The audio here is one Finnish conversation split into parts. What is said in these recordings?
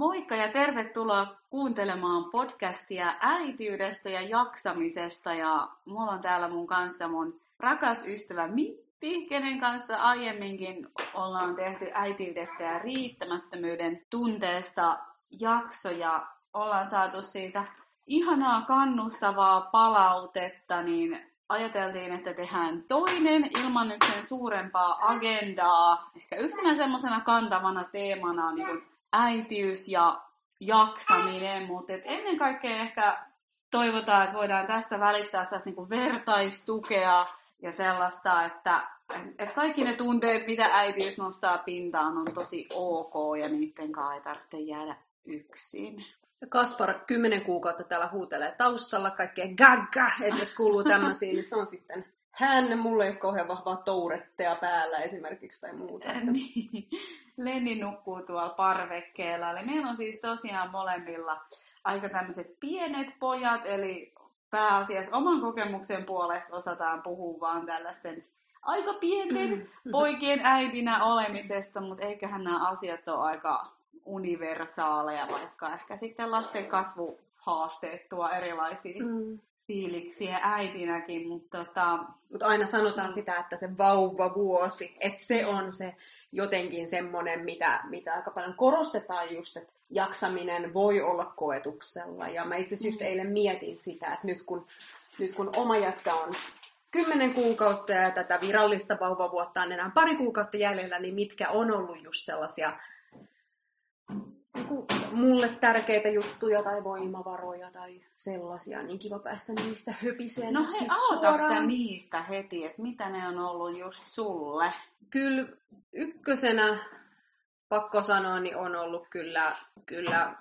Moikka ja tervetuloa kuuntelemaan podcastia äitiydestä ja jaksamisesta. Ja mulla on täällä mun kanssa mun rakas ystävä Mippi, kenen kanssa aiemminkin ollaan tehty äitiydestä ja riittämättömyyden tunteesta jaksoja. Ollaan saatu siitä ihanaa kannustavaa palautetta, niin ajateltiin, että tehdään toinen ilman nyt sen suurempaa agendaa. Ehkä yhtenä semmoisena kantavana teemana niin äitiys ja jaksaminen, mutta et ennen kaikkea ehkä toivotaan, että voidaan tästä välittää sellaista niin vertaistukea ja sellaista, että, että kaikki ne tunteet, mitä äitiys nostaa pintaan, on tosi ok ja niiden kanssa ei tarvitse jäädä yksin. Kaspar kymmenen kuukautta täällä huutelee taustalla kaikkea gagga, että jos kuuluu tämmöisiä, niin se on sitten hän, mulle ei ole kauhean vahvaa tourettea päällä esimerkiksi tai muuta. Että... niin. Lenni nukkuu tuolla parvekkeella. Eli meillä on siis tosiaan molemmilla aika tämmöiset pienet pojat, eli pääasiassa oman kokemuksen puolesta osataan puhua vaan tällaisten aika pienten poikien äitinä olemisesta, mutta eiköhän nämä asiat ole aika universaaleja, vaikka ehkä sitten lasten kasvuhaasteet tuo erilaisia mm. Fiiliksiä äitinäkin. Mutta tota... Mut aina sanotaan sitä, että se vauvavuosi, että se on se jotenkin semmoinen, mitä, mitä aika paljon korostetaan just, että jaksaminen voi olla koetuksella. Ja mä itse asiassa just mm. eilen mietin sitä, että nyt kun, nyt kun oma jätkä on kymmenen kuukautta ja tätä virallista vauvavuotta on enää pari kuukautta jäljellä, niin mitkä on ollut just sellaisia niin mulle tärkeitä juttuja tai voimavaroja tai sellaisia, niin kiva päästä niistä höpiseen. No hei, aloitatko niistä heti, että mitä ne on ollut just sulle? Kyllä ykkösenä, pakko sanoa, niin on ollut kyllä, kyllä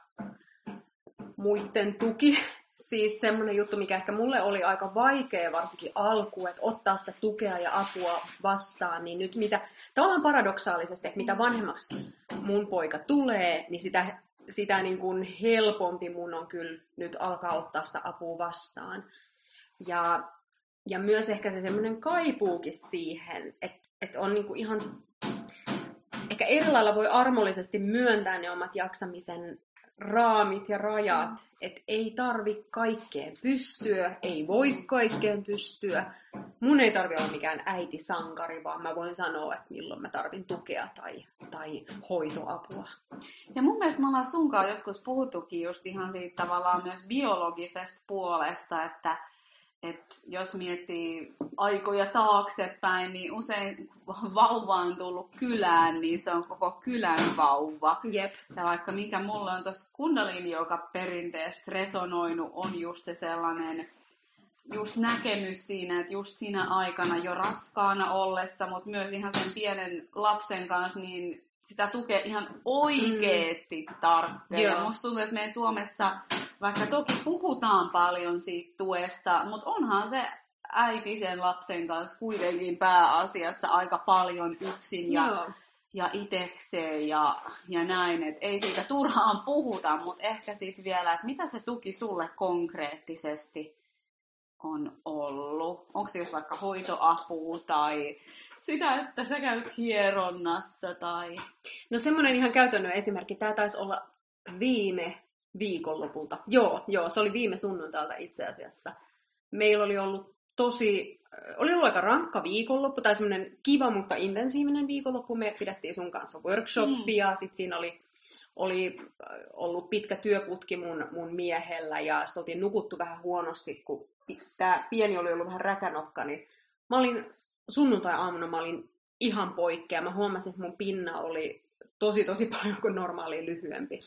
muiden tuki siis semmoinen juttu, mikä ehkä mulle oli aika vaikea varsinkin alku, että ottaa sitä tukea ja apua vastaan, niin nyt mitä, tavallaan paradoksaalisesti, että mitä vanhemmaksi mun poika tulee, niin sitä, sitä niin kuin helpompi mun on kyllä nyt alkaa ottaa sitä apua vastaan. Ja, ja myös ehkä se semmoinen kaipuukin siihen, että, että on niin kuin ihan ehkä eri lailla voi armollisesti myöntää ne omat jaksamisen raamit ja rajat, mm. että ei tarvi kaikkeen pystyä, ei voi kaikkeen pystyä. Mun ei tarvi olla mikään äiti sankari, vaan mä voin sanoa, että milloin mä tarvin tukea tai, tai hoitoapua. Ja mun mielestä me ollaan sunkaan joskus puhuttukin just ihan siitä tavallaan myös biologisesta puolesta, että et jos miettii aikoja taaksepäin, niin usein vauva on tullut kylään, niin se on koko kylän vauva. Jep. Ja vaikka mikä mulla on tuossa kundalini, joka perinteestä resonoinut, on just se sellainen just näkemys siinä, että just siinä aikana jo raskaana ollessa, mutta myös ihan sen pienen lapsen kanssa, niin sitä tukea ihan oikeasti mm. tarvitsee. Ja musta tuntuu, että me Suomessa vaikka toki puhutaan paljon siitä tuesta, mutta onhan se äiti sen lapsen kanssa kuitenkin pääasiassa aika paljon yksin ja, Joo. ja itekseen ja, ja näin. Et ei siitä turhaan puhuta, mutta ehkä sitten vielä, että mitä se tuki sulle konkreettisesti on ollut? Onko se just vaikka hoitoapua tai sitä, että sä käyt hieronnassa tai... No semmoinen ihan käytännön esimerkki. Tämä taisi olla viime viikonlopulta. Joo, joo, se oli viime sunnuntailta itse asiassa. Meillä oli ollut tosi, oli ollut aika rankka viikonloppu, tai semmoinen kiva, mutta intensiivinen viikonloppu. Me pidettiin sun kanssa workshoppia, mm. sitten siinä oli, oli ollut pitkä työputki mun, mun miehellä, ja sitten oltiin nukuttu vähän huonosti, kun tämä pieni oli ollut vähän räkänokka, niin mä olin sunnuntai-aamuna mä olin ihan poikkea. Mä huomasin, että mun pinna oli tosi tosi paljon kuin normaali lyhyempi.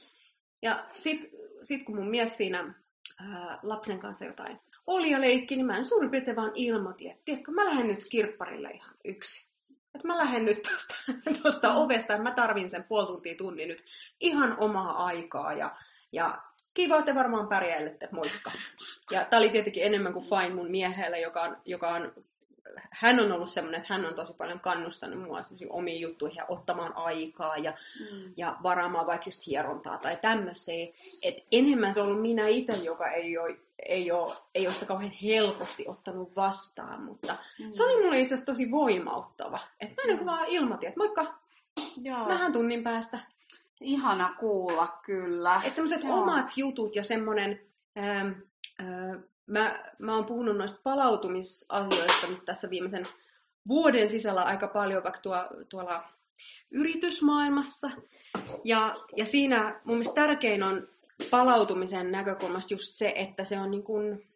Ja sitten sit kun mun mies siinä ää, lapsen kanssa jotain oli ja leikki, niin mä en suurin piirtein vaan ilmoitin, että tiedätkö, mä lähden nyt kirpparille ihan yksi. Että mä lähden nyt tosta, tosta mm. ovesta, että mä tarvin sen puoli tuntia tunnin nyt ihan omaa aikaa. Ja, ja kiva, että varmaan pärjäilette, moikka. Ja tää oli tietenkin enemmän kuin fine mun miehelle, joka on, joka on hän on ollut semmoinen, että hän on tosi paljon kannustanut mua omiin juttuihin ja ottamaan aikaa ja, mm. ja varaamaan vaikka just hierontaa tai tämmöisiä. Että enemmän se on ollut minä itse, joka ei ole, ei ole, ei ole sitä kauhean helposti ottanut vastaan, mutta mm. se oli mulle itse asiassa tosi voimauttava. Että mä mm. niin vaan ilmoitin, että moikka, Joo. vähän tunnin päästä. Ihana kuulla kyllä. Että semmoiset omat jutut ja semmoinen, ähm, äh, mä, mä oon puhunut noista palautumisasioista nyt tässä viimeisen vuoden sisällä aika paljon vaikka tuo, tuolla yritysmaailmassa. Ja, ja siinä mun mielestä tärkein on palautumisen näkökulmasta just se, että se on, niin kuin,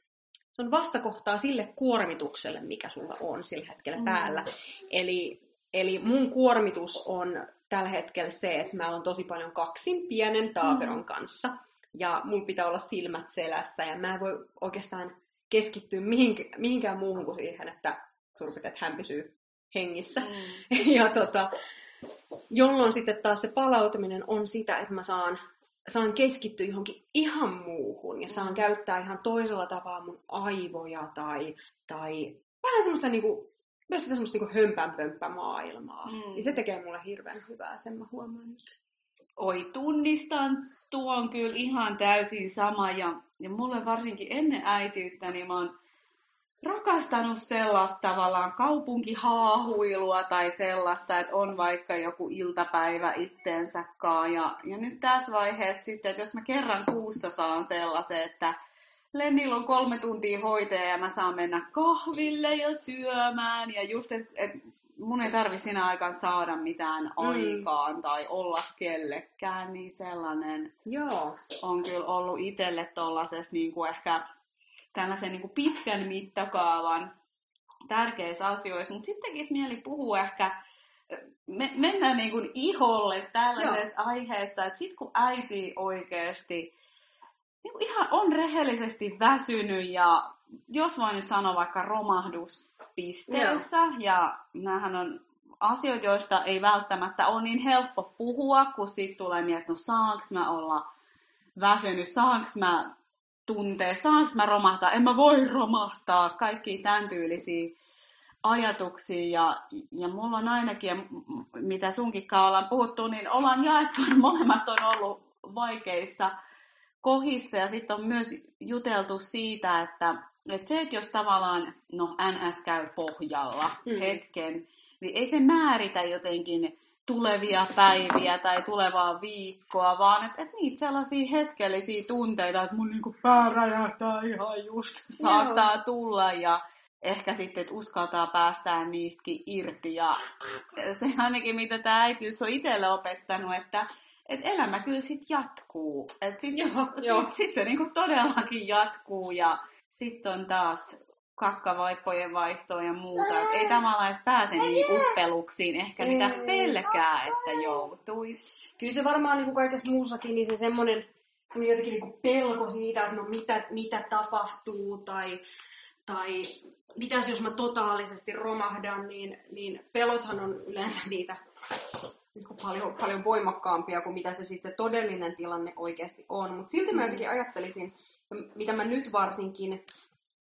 se on vastakohtaa sille kuormitukselle, mikä sulla on sillä hetkellä mm. päällä. Eli, eli mun kuormitus on tällä hetkellä se, että mä oon tosi paljon kaksin pienen taaperon mm. kanssa. Ja mun pitää olla silmät selässä ja mä en voi oikeastaan keskittyä mihinkään muuhun kuin siihen, että suurin että hän pysyy hengissä. Mm. ja tota, jolloin sitten taas se palautuminen on sitä, että mä saan, saan keskittyä johonkin ihan muuhun ja saan mm. käyttää ihan toisella tapaa mun aivoja tai, tai vähän semmoista niinku, myös sitä semmoista niinku hömpänpömppä maailmaa. Mm. Niin se tekee mulle hirveän hyvää, sen mä huomaan nyt. Oi, tunnistan tuon kyllä ihan täysin sama ja, ja mulle varsinkin ennen äitiyttä, niin mä oon rakastanut sellaista tavallaan kaupunkihaahuilua tai sellaista, että on vaikka joku iltapäivä itteensä Ja, ja nyt tässä vaiheessa sitten, että jos mä kerran kuussa saan sellaisen, että Lennillä on kolme tuntia hoitaja ja mä saan mennä kahville ja syömään. Ja just, että et mun ei tarvi sinä aikaan saada mitään mm. aikaan tai olla kellekään, niin sellainen Joo. on kyllä ollut itselle tollasessa niin kuin ehkä tällaisen niin kuin pitkän mittakaavan tärkeissä asioissa, mutta sitten tekisi mieli puhua ehkä, me, mennään niin kuin iholle tällaisessa Joo. aiheessa, että sitten kun äiti oikeasti niin kuin ihan on rehellisesti väsynyt ja jos voin nyt sanoa vaikka romahduspisteessä, Joo. ja näähän on asioita, joista ei välttämättä ole niin helppo puhua, kun sitten tulee mieltä, että no saanko mä olla väsynyt, saanko mä tuntee, saanko mä romahtaa, en mä voi romahtaa, kaikki tämän tyylisiä ajatuksia. Ja, ja mulla on ainakin, ja mitä sunkin ollaan puhuttu, niin ollaan jaettu, molemmat on ollut vaikeissa kohissa. Ja sitten on myös juteltu siitä, että, että se, että jos tavallaan, no NS käy pohjalla mm. hetken, niin ei se määritä jotenkin tulevia päiviä tai tulevaa viikkoa, vaan että et niitä sellaisia hetkellisiä tunteita, että mun niinku pää räjähtää ihan just, saattaa Joo. tulla ja ehkä sitten, että uskaltaa päästää niistäkin irti. Ja se ainakin, mitä tämä äitiys on itselle opettanut, että et elämä kyllä sitten jatkuu. Että sitten sit, sit se niinku todellakin jatkuu ja sitten on taas kakkavaippojen vaihtoa ja muuta. Et ei tavallaan edes pääse niin uppeluksiin ehkä ei, mitä pelkää, että joutuisi. Kyllä se varmaan niin kuin kaikessa muussakin, niin se semmoinen, jotenkin niin kuin pelko siitä, että no mitä, mitä tapahtuu tai, tai mitäs jos mä totaalisesti romahdan, niin, niin pelothan on yleensä niitä niin kuin paljon, paljon voimakkaampia kuin mitä se sitten todellinen tilanne oikeasti on. Mutta silti mä jotenkin ajattelisin, mitä mä nyt varsinkin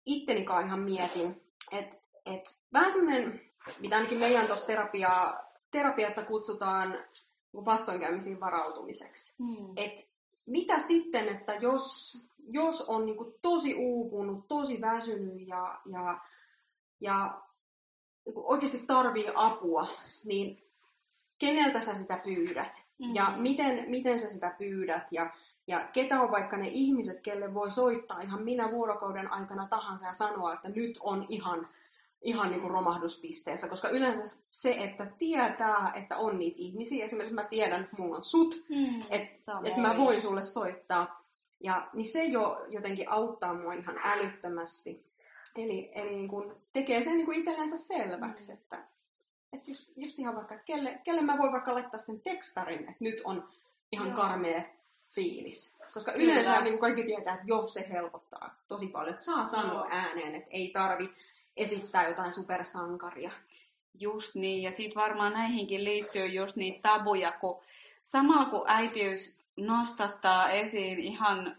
itteni ihan mietin, että et vähän semmoinen, mitä ainakin meidän tuossa terapia, terapiassa kutsutaan vastoinkäymisiin varautumiseksi. Hmm. Et mitä sitten, että jos, jos on niinku tosi uupunut, tosi väsynyt ja, ja, ja niinku oikeasti tarvii apua, niin keneltä sä sitä pyydät? Mm-hmm. Ja miten, miten sä sitä pyydät? Ja ja ketä on vaikka ne ihmiset, kelle voi soittaa ihan minä vuorokauden aikana tahansa ja sanoa, että nyt on ihan, ihan niin kuin romahduspisteessä. Koska yleensä se, että tietää, että on niitä ihmisiä, esimerkiksi mä tiedän, että mulla on sut, mm, että et mä voin sulle soittaa. Ja niin se jo jotenkin auttaa mua ihan älyttömästi. Eli, eli niin kuin tekee sen niin kuin itsellensä selväksi, mm. että, että just, just ihan vaikka, kelle, kelle mä voin vaikka laittaa sen tekstarin, että nyt on ihan Joo. karmea fiilis. Koska yleensä niin kaikki tietää, että jo se helpottaa tosi paljon. Että saa sanoa ääneen, että ei tarvi esittää jotain supersankaria. Just niin, ja sitten varmaan näihinkin liittyy just niitä tabuja, kun samalla kun äitiys nostattaa esiin ihan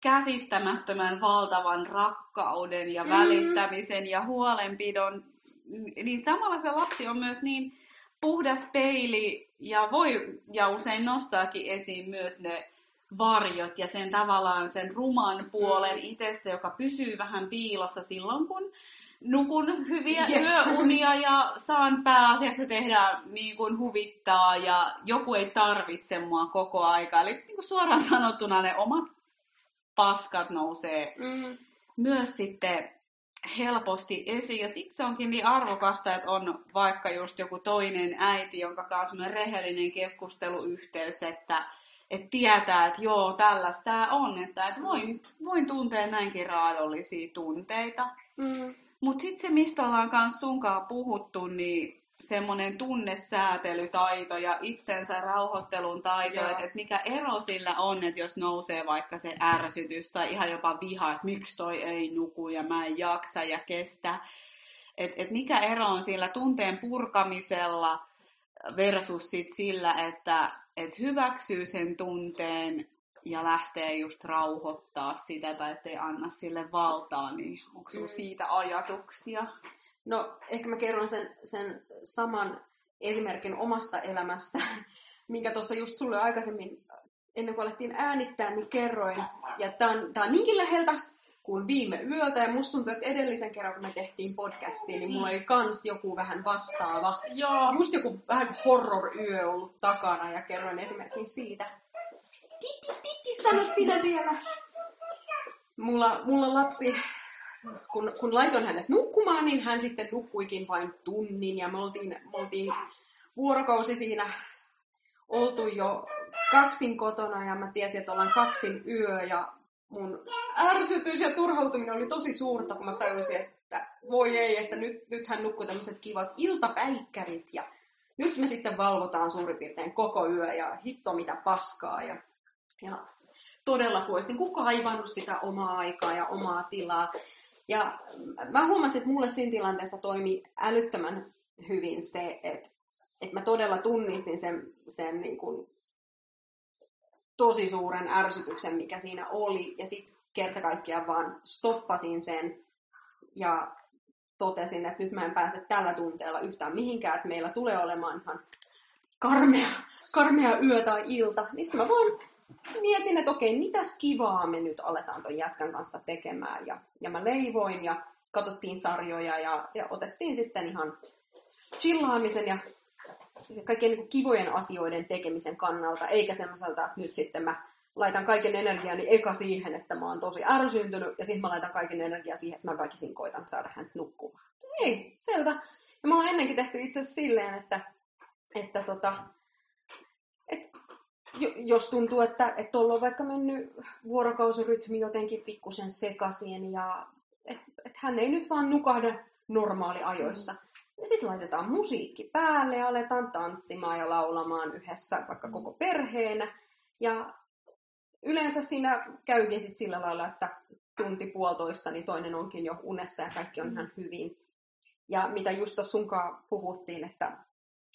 käsittämättömän valtavan rakkauden ja mm. välittämisen ja huolenpidon, niin samalla se lapsi on myös niin puhdas peili ja voi ja usein nostaakin esiin myös ne varjot ja sen tavallaan sen ruman puolen mm. itsestä, joka pysyy vähän piilossa silloin, kun nukun hyviä Jep. yöunia ja saan pääasiassa tehdä niin kuin huvittaa ja joku ei tarvitse mua koko aika. Eli niin kuin suoraan sanottuna ne omat paskat nousee Mm. myös sitten helposti esiin. Ja siksi onkin niin arvokasta, että on vaikka just joku toinen äiti, jonka kanssa on rehellinen keskusteluyhteys, että, että tietää, että joo, tällaista tämä on, että, että voin, voin tuntea näinkin raadollisia tunteita. Mm. Mutta sitten se, mistä ollaan kanssa sunkaan puhuttu, niin semmoinen tunnesäätelytaito ja itsensä rauhoittelun taito, että et mikä ero sillä on, että jos nousee vaikka se ärsytys tai ihan jopa viha, että miksi toi ei nuku ja mä en jaksa ja kestä. Että et mikä ero on sillä tunteen purkamisella versus sit sillä, että et hyväksyy sen tunteen ja lähtee just rauhoittaa sitä tai ettei anna sille valtaa, niin onko sulla Mm. siitä ajatuksia? No, ehkä mä kerron sen, sen saman esimerkin omasta elämästä, minkä tuossa just sulle aikaisemmin, ennen kuin alettiin äänittää, niin kerroin. Ja tää on, tää on niinkin läheltä kuin viime yöltä, ja musta tuntuu, että edellisen kerran, kun me tehtiin podcastia, niin mulla oli kans joku vähän vastaava. Joo. Just joku vähän horror-yö ollut takana, ja kerroin esimerkin siitä. Titti, titti, sanot sinä siellä. Mulla, mulla lapsi kun, kun laitoin hänet nukkumaan, niin hän sitten nukkuikin vain tunnin ja me oltiin, me oltiin vuorokausi siinä oltu jo kaksin kotona ja mä tiesin, että ollaan kaksin yö ja mun ärsytys ja turhautuminen oli tosi suurta, kun mä tajusin, että voi ei, että nyt, nyt hän nukkuu tämmöiset kivat iltapäikkärit ja nyt me sitten valvotaan suurin piirtein koko yö ja hitto mitä paskaa ja, ja todella kun olisi niin kaivannut sitä omaa aikaa ja omaa tilaa. Ja mä huomasin, että mulle siinä tilanteessa toimi älyttömän hyvin se, että, että mä todella tunnistin sen, sen niin kuin tosi suuren ärsytyksen, mikä siinä oli. Ja sitten kerta kaikkiaan vaan stoppasin sen ja totesin, että nyt mä en pääse tällä tunteella yhtään mihinkään, että meillä tulee olemaan ihan karmea, karmea yö tai ilta. Niin sitten mä voin mietin, että okei, mitäs kivaa me nyt aletaan ton jätkän kanssa tekemään. Ja, ja mä leivoin ja katsottiin sarjoja ja, ja otettiin sitten ihan chillaamisen ja kaikkien niin kivojen asioiden tekemisen kannalta, eikä semmoiselta, että nyt sitten mä laitan kaiken energiani eka siihen, että mä oon tosi ärsyntynyt, ja sitten mä laitan kaiken energiaa siihen, että mä väkisin koitan saada häntä nukkumaan. Ei, selvä. Ja me ollaan ennenkin tehty itse asiassa silleen, että, että tota, et jo- jos tuntuu, että että tuolla on vaikka mennyt vuorokausirytmi jotenkin pikkusen sekaisin ja että et hän ei nyt vaan nukahda normaaliajoissa. Ja sitten laitetaan musiikki päälle ja aletaan tanssimaan ja laulamaan yhdessä vaikka koko perheenä. Ja yleensä siinä käykin sit sillä lailla, että tunti puolitoista, niin toinen onkin jo unessa ja kaikki on ihan hyvin. Ja mitä just tuossa sunkaan puhuttiin, että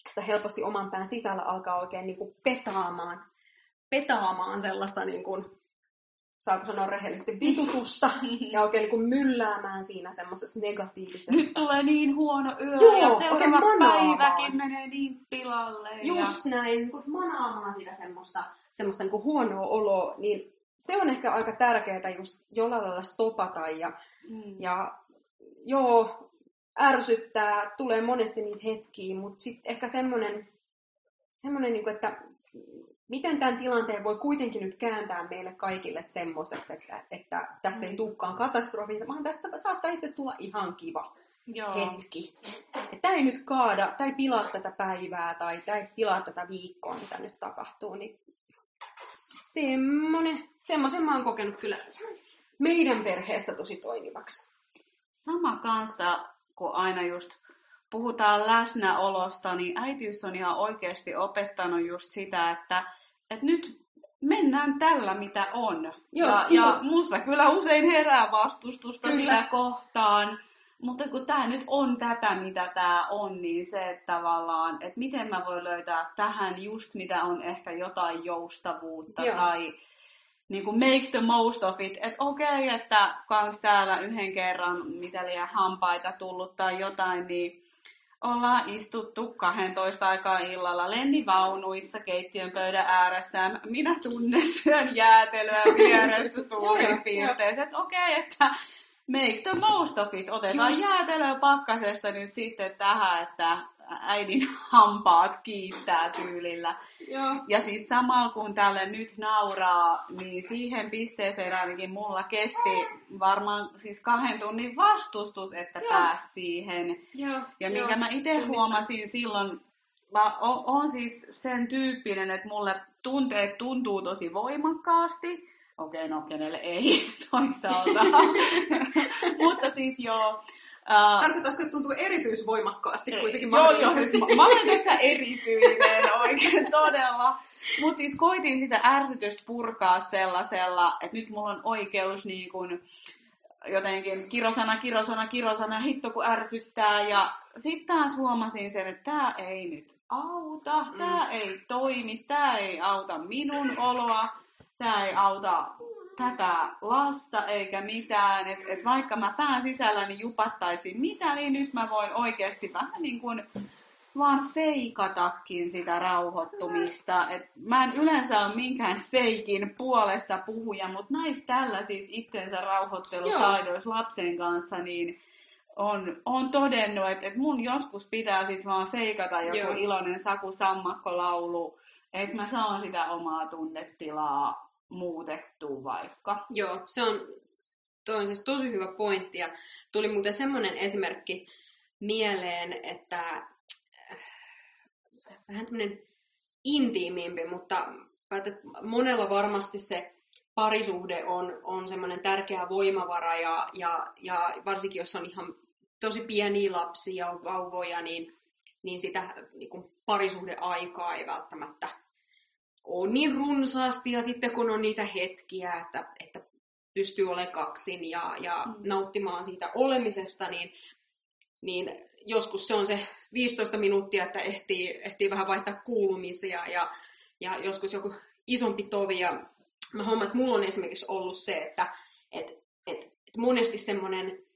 sitä helposti oman pään sisällä alkaa oikein niin kuin petaamaan, petaamaan sellaista, niin kuin, saako sanoa rehellisesti, vitutusta ja oikein niin kuin mylläämään siinä semmoisessa negatiivisessa. Nyt tulee niin huono yö Joo, ja seuraava manaamaan. päiväkin menee niin pilalle. Just näin, niin kuin manaamaan sitä semmoista, semmoista niin kuin huonoa oloa, niin se on ehkä aika tärkeää just jollain lailla stopata ja, Ja, mm. ja joo, ärsyttää, tulee monesti niitä hetkiä, mutta sitten ehkä semmoinen, semmoinen niin kuin, että miten tämän tilanteen voi kuitenkin nyt kääntää meille kaikille semmoiseksi, että, että tästä ei tulekaan katastrofi, vaan tästä saattaa itse asiassa tulla ihan kiva Joo. hetki. Tämä ei nyt kaada, ei pilaa tätä päivää tai tämä ei pilaa tätä viikkoa, mitä nyt tapahtuu. Niin semmoinen, semmoisen mä oon kokenut kyllä meidän perheessä tosi toimivaksi. Sama kanssa, kun aina just puhutaan läsnäolosta, niin äitiys on ihan oikeasti opettanut just sitä, että, että nyt mennään tällä, mitä on. Joo, ja, joo. ja musta kyllä usein herää vastustusta Kyllä. sitä kohtaan. Mutta kun tämä nyt on tätä, mitä tämä on, niin se, että tavallaan, että miten mä voin löytää tähän just mitä on ehkä jotain joustavuutta Joo. tai niin kuin make the most of it. Että okei, että kans täällä yhden kerran, mitä liian hampaita tullut tai jotain, niin ollaan istuttu 12 aikaa illalla lennivaunuissa keittiön pöydän ääressä. Minä tunne syön jäätelöä vieressä suurin piirtein. Että okei, että make the most of it. Otetaan Just. jäätelöä pakkasesta nyt sitten tähän, että äidin hampaat kiittää tyylillä. Joo. Ja siis samalla kun tälle nyt nauraa, niin siihen pisteeseen ainakin mulla kesti varmaan siis kahden tunnin vastustus, että Joo. pääsi siihen. Joo. Ja joo, minkä mä itse huomasin silloin, mä oon, oon siis sen tyyppinen, että mulle tunteet tuntuu tosi voimakkaasti. Okei, no kenelle ei toisaalta. Mutta siis joo. Äh, Tarkoitatko, että tuntuu erityisvoimakkaasti kuitenkin joo, joo, siis mä, mä olen tästä erityinen oikein todella. Mutta siis koitin sitä ärsytystä purkaa sellaisella, että nyt mulla on oikeus niin kun, jotenkin kirosana, kirosana, kirosana, hitto kun ärsyttää. Ja sitten taas huomasin sen, että tämä ei nyt auta, tämä Mm. ei toimi, tämä ei auta minun oloa, tämä ei auta tätä lasta eikä mitään. Et, et vaikka mä pään sisälläni jupattaisin mitä, niin nyt mä voin oikeasti vähän niin kuin vaan feikatakin sitä rauhoittumista. Et mä en yleensä ole minkään feikin puolesta puhuja, mutta näissä tällaisissa itsensä rauhoittelutaidoissa lapsen kanssa, niin on, on todennut, että, että mun joskus pitää sit vaan feikata joku Joo. iloinen Saku Sammakko-laulu, että mä saan sitä omaa tunnetilaa muutettua vaikka. Joo, se on, toi on siis tosi hyvä pointti. Ja tuli muuten semmoinen esimerkki mieleen, että äh, vähän tämmöinen intiimimpi, mutta monella varmasti se parisuhde on, on semmoinen tärkeä voimavara ja, ja, ja varsinkin jos on ihan tosi pieniä lapsia ja vauvoja, niin, niin sitä niin kuin parisuhdeaikaa ei välttämättä ole niin runsaasti ja sitten kun on niitä hetkiä, että, että pystyy olemaan kaksin ja, ja Mm. nauttimaan siitä olemisesta, niin, niin joskus se on se 15 minuuttia, että ehtii, ehtii vähän vaihtaa kuulumisia ja, ja joskus joku isompi tovi. Ja mä huomaan, että mulla on esimerkiksi ollut se, että et, et, et monesti semmoinen,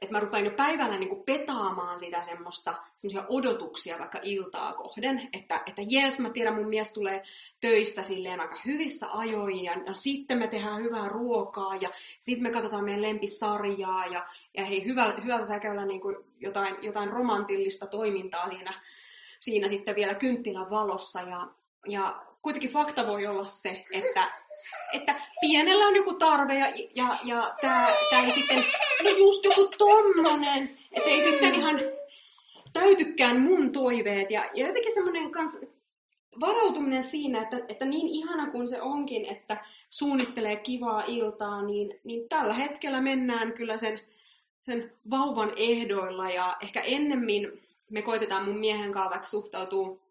että mä rupean jo päivällä niin kuin petaamaan sitä semmoista, semmoisia odotuksia vaikka iltaa kohden, että, että jes, mä tiedän, mun mies tulee töistä silleen aika hyvissä ajoin, ja no, sitten me tehdään hyvää ruokaa, ja sitten me katsotaan meidän lempisarjaa, ja, ja hei, hyvä, hyvältä säkäyllä niin kuin jotain, jotain romantillista toimintaa siinä, siinä sitten vielä kynttilän valossa, ja, ja kuitenkin fakta voi olla se, että, että pienellä on joku tarve ja, ja, ja tämä ei sitten, no just joku tommonen, että ei sitten ihan täytykään mun toiveet. Ja, ja jotenkin semmoinen kans varautuminen siinä, että, että niin ihana kuin se onkin, että suunnittelee kivaa iltaa, niin, niin tällä hetkellä mennään kyllä sen, sen vauvan ehdoilla ja ehkä ennemmin me koitetaan mun miehen kanssa suhtautua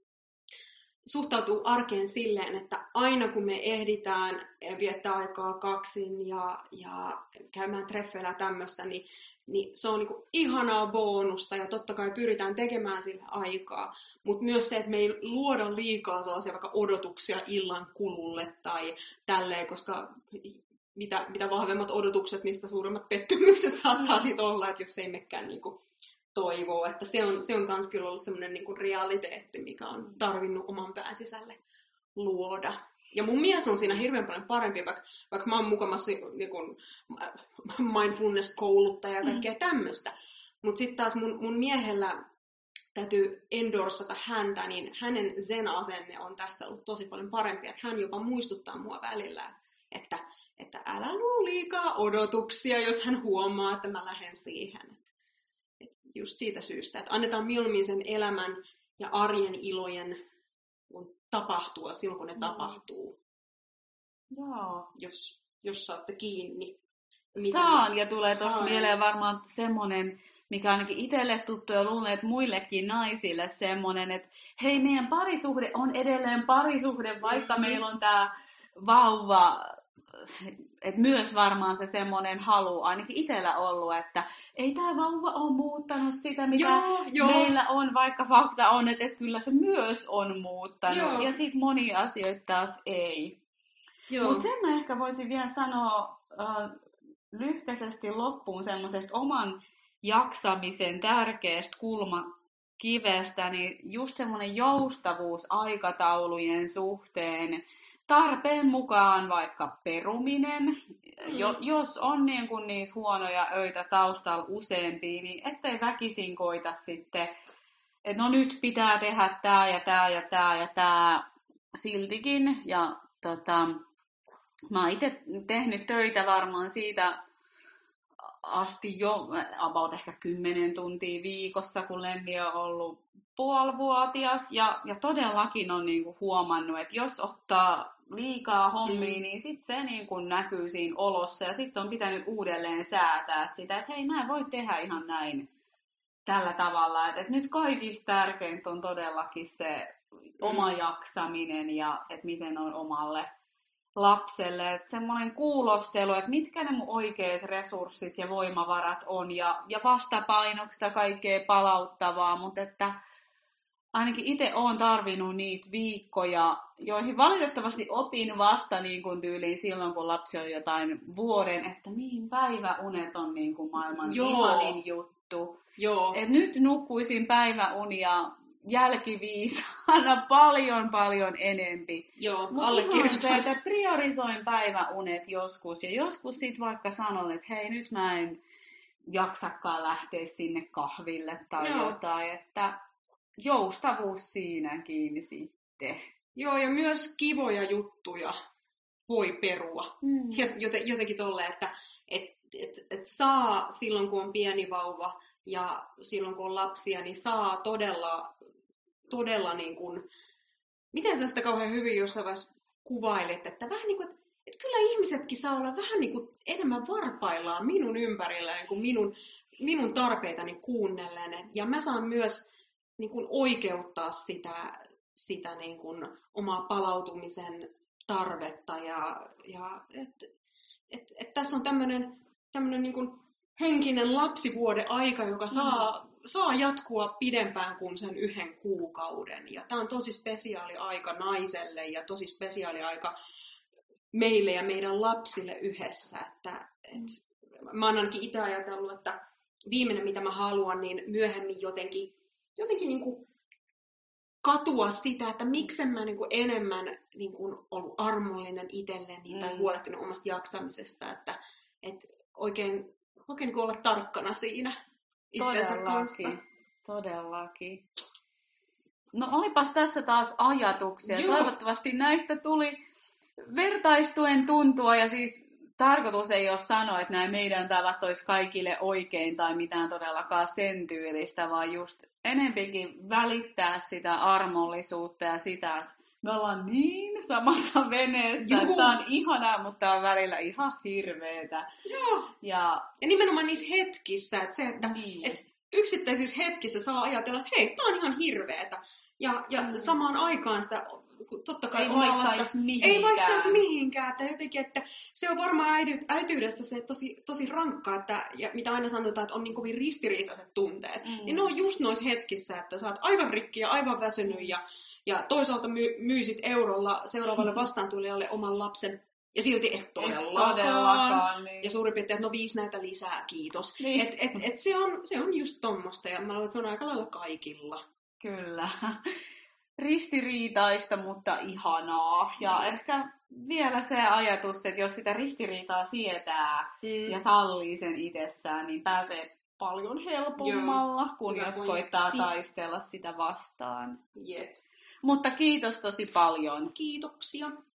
suhtautuu arkeen silleen, että aina kun me ehditään viettää aikaa kaksin ja, ja käymään treffeillä tämmöistä, niin, niin se on niinku ihanaa bonusta ja totta kai pyritään tekemään sillä aikaa. Mutta myös se, että me ei luoda liikaa sellaisia vaikka odotuksia illan kululle tai tälleen, koska mitä, mitä vahvemmat odotukset, niistä suuremmat pettymykset saattaa sitten olla, että jos ei mekään niinku toivoo, että se on, se on kans kyllä ollut semmoinen niinku realiteetti, mikä on tarvinnut oman pään sisälle luoda. Ja mun mies on siinä hirveän paljon parempi, vaikka, vaikka mä oon mukamassa niinku, mindfulness-kouluttaja ja kaikkea tämmöistä. Mutta sitten taas mun, mun miehellä täytyy endorsata häntä, niin hänen zen-asenne on tässä ollut tosi paljon parempi, että hän jopa muistuttaa mua välillä, että, että älä luo liikaa odotuksia, jos hän huomaa, että mä lähden siihen just siitä syystä, että annetaan mieluummin sen elämän ja arjen ilojen kun tapahtua silloin, kun ne Mm. tapahtuu, Joo. jos, jos saatte kiinni. Saan, ja tulee tuosta mieleen varmaan semmoinen, mikä ainakin itselle tuttu ja luulen, että muillekin naisille semmoinen, että hei, meidän parisuhde on edelleen parisuhde, vaikka Mhm. meillä on tämä vauva, että myös varmaan se semmoinen halu ainakin itsellä ollut, että ei tämä vauva ole muuttanut sitä, mitä Joo, joo. meillä on, vaikka fakta on, että, että kyllä se myös on muuttanut. Joo. Ja sitten monia asioita taas ei. Mutta sen mä ehkä voisin vielä sanoa äh, lyhkäisesti loppuun semmoisesta oman jaksamisen tärkeästä kulmakivestä, niin just semmoinen joustavuus aikataulujen suhteen, tarpeen mukaan vaikka peruminen, Mm. Jo, jos on niin kuin niitä huonoja öitä taustalla useampia, niin ettei väkisin koita sitten, että no nyt pitää tehdä tämä ja tämä ja tämä ja tämä siltikin. Ja tota, mä oon itse tehnyt töitä varmaan siitä asti jo about ehkä 10 tuntia viikossa, kun Lemmi on ollut puolivuotias. Ja, ja todellakin on niinku huomannut, että jos ottaa liikaa hommia, mm. niin sitten se niinku näkyy siinä olossa. Ja sitten on pitänyt uudelleen säätää sitä, että hei, mä en voi tehdä ihan näin tällä tavalla. Että, että nyt kaikista tärkeintä on todellakin se oma mm. jaksaminen ja että miten on omalle lapselle. Että semmoinen kuulostelu, että mitkä ne mun oikeat resurssit ja voimavarat on ja, ja vastapainoksista kaikkea palauttavaa, mutta että ainakin itse olen tarvinnut niitä viikkoja, joihin valitettavasti opin vasta niin kuin tyyliin silloin, kun lapsi on jotain vuoden, että niin päiväunet on niin kuin maailman Joo. ihanin juttu. Joo. Et nyt nukkuisin päiväunia jälkiviisaana paljon paljon enempi. Joo, Mutta se, että priorisoin päiväunet joskus ja joskus sitten vaikka sanon, että hei nyt mä en jaksakaan lähteä sinne kahville tai Joo. jotain, että joustavuus siinä kiinni sitten. Joo, ja myös kivoja juttuja voi perua. Mm. Joten, jotenkin tolleen, että et, et, et saa silloin, kun on pieni vauva ja silloin, kun on lapsia, niin saa todella, todella niin kuin, miten sä sitä kauhean hyvin jossain vaiheessa kuvailet, että vähän niin kuin, että kyllä ihmisetkin saa olla vähän niin kuin enemmän varpaillaan minun ympärilläni kuin minun, minun tarpeitani kuunnellen. Ja mä saan myös niin kuin oikeuttaa sitä, sitä niin kuin omaa palautumisen tarvetta. Ja, ja et, et, et tässä on tämmöinen niin kuin henkinen lapsivuoden aika, joka saa, mm. Saa jatkua pidempään kuin sen yhden kuukauden. Ja tämä on tosi spesiaali aika naiselle ja tosi spesiaali aika meille ja meidän lapsille yhdessä. Että, et, mä oon ainakin itse ajatellut, että viimeinen mitä mä haluan, niin myöhemmin jotenkin jotenkin niin kuin katua sitä, että miksen mä niin kuin enemmän niin kuin ollut armollinen itselleni mm. tai huolehtinut omasta jaksamisesta, että, että oikein, oikein niin olla tarkkana siinä itsensä kanssa. Todellakin. No olipas tässä taas ajatuksia. Joo. Toivottavasti näistä tuli vertaistuen tuntua ja siis tarkoitus ei ole sanoa, että nämä meidän tavat olisi kaikille oikein tai mitään todellakaan sen tyylistä, vaan just enempikin välittää sitä armollisuutta ja sitä, että me ollaan niin samassa veneessä, Juhu. että tämä on ihanaa, mutta on välillä ihan hirveetä. Joo. Ja, ja nimenomaan niissä hetkissä, että se, että niin. et yksittäisissä hetkissä saa ajatella, että hei, tämä on ihan hirveetä. Ja, ja mm. samaan aikaan sitä totta kai ei vaihtaisi mihinkään. Ei vaihtaisi mihinkään. Että jotenkin, että se on varmaan äity, äityydessä se tosi, tosi rankka, että, ja mitä aina sanotaan, että on niin kovin ristiriitaiset tunteet. Mm. Niin ne on just noissa hetkissä, että sä oot aivan rikki ja aivan väsynyt ja, ja toisaalta my, myysit eurolla seuraavalle vastaantulijalle oman lapsen ja silti et todellakaan. todellakaan niin. Ja suurin piirtein, että no viisi näitä lisää, kiitos. Niin. Et, et, et se, on, se on just tommosta ja mä luulen, että se on aika lailla kaikilla. Kyllä ristiriitaista, mutta ihanaa. Ja mm. ehkä vielä se ajatus, että jos sitä ristiriitaa sietää mm. ja sallii sen itsessään, niin pääsee paljon helpommalla, Joo. kun Hyvä jos koittaa taistella sitä vastaan. Jep. Mutta kiitos tosi paljon. Kiitoksia.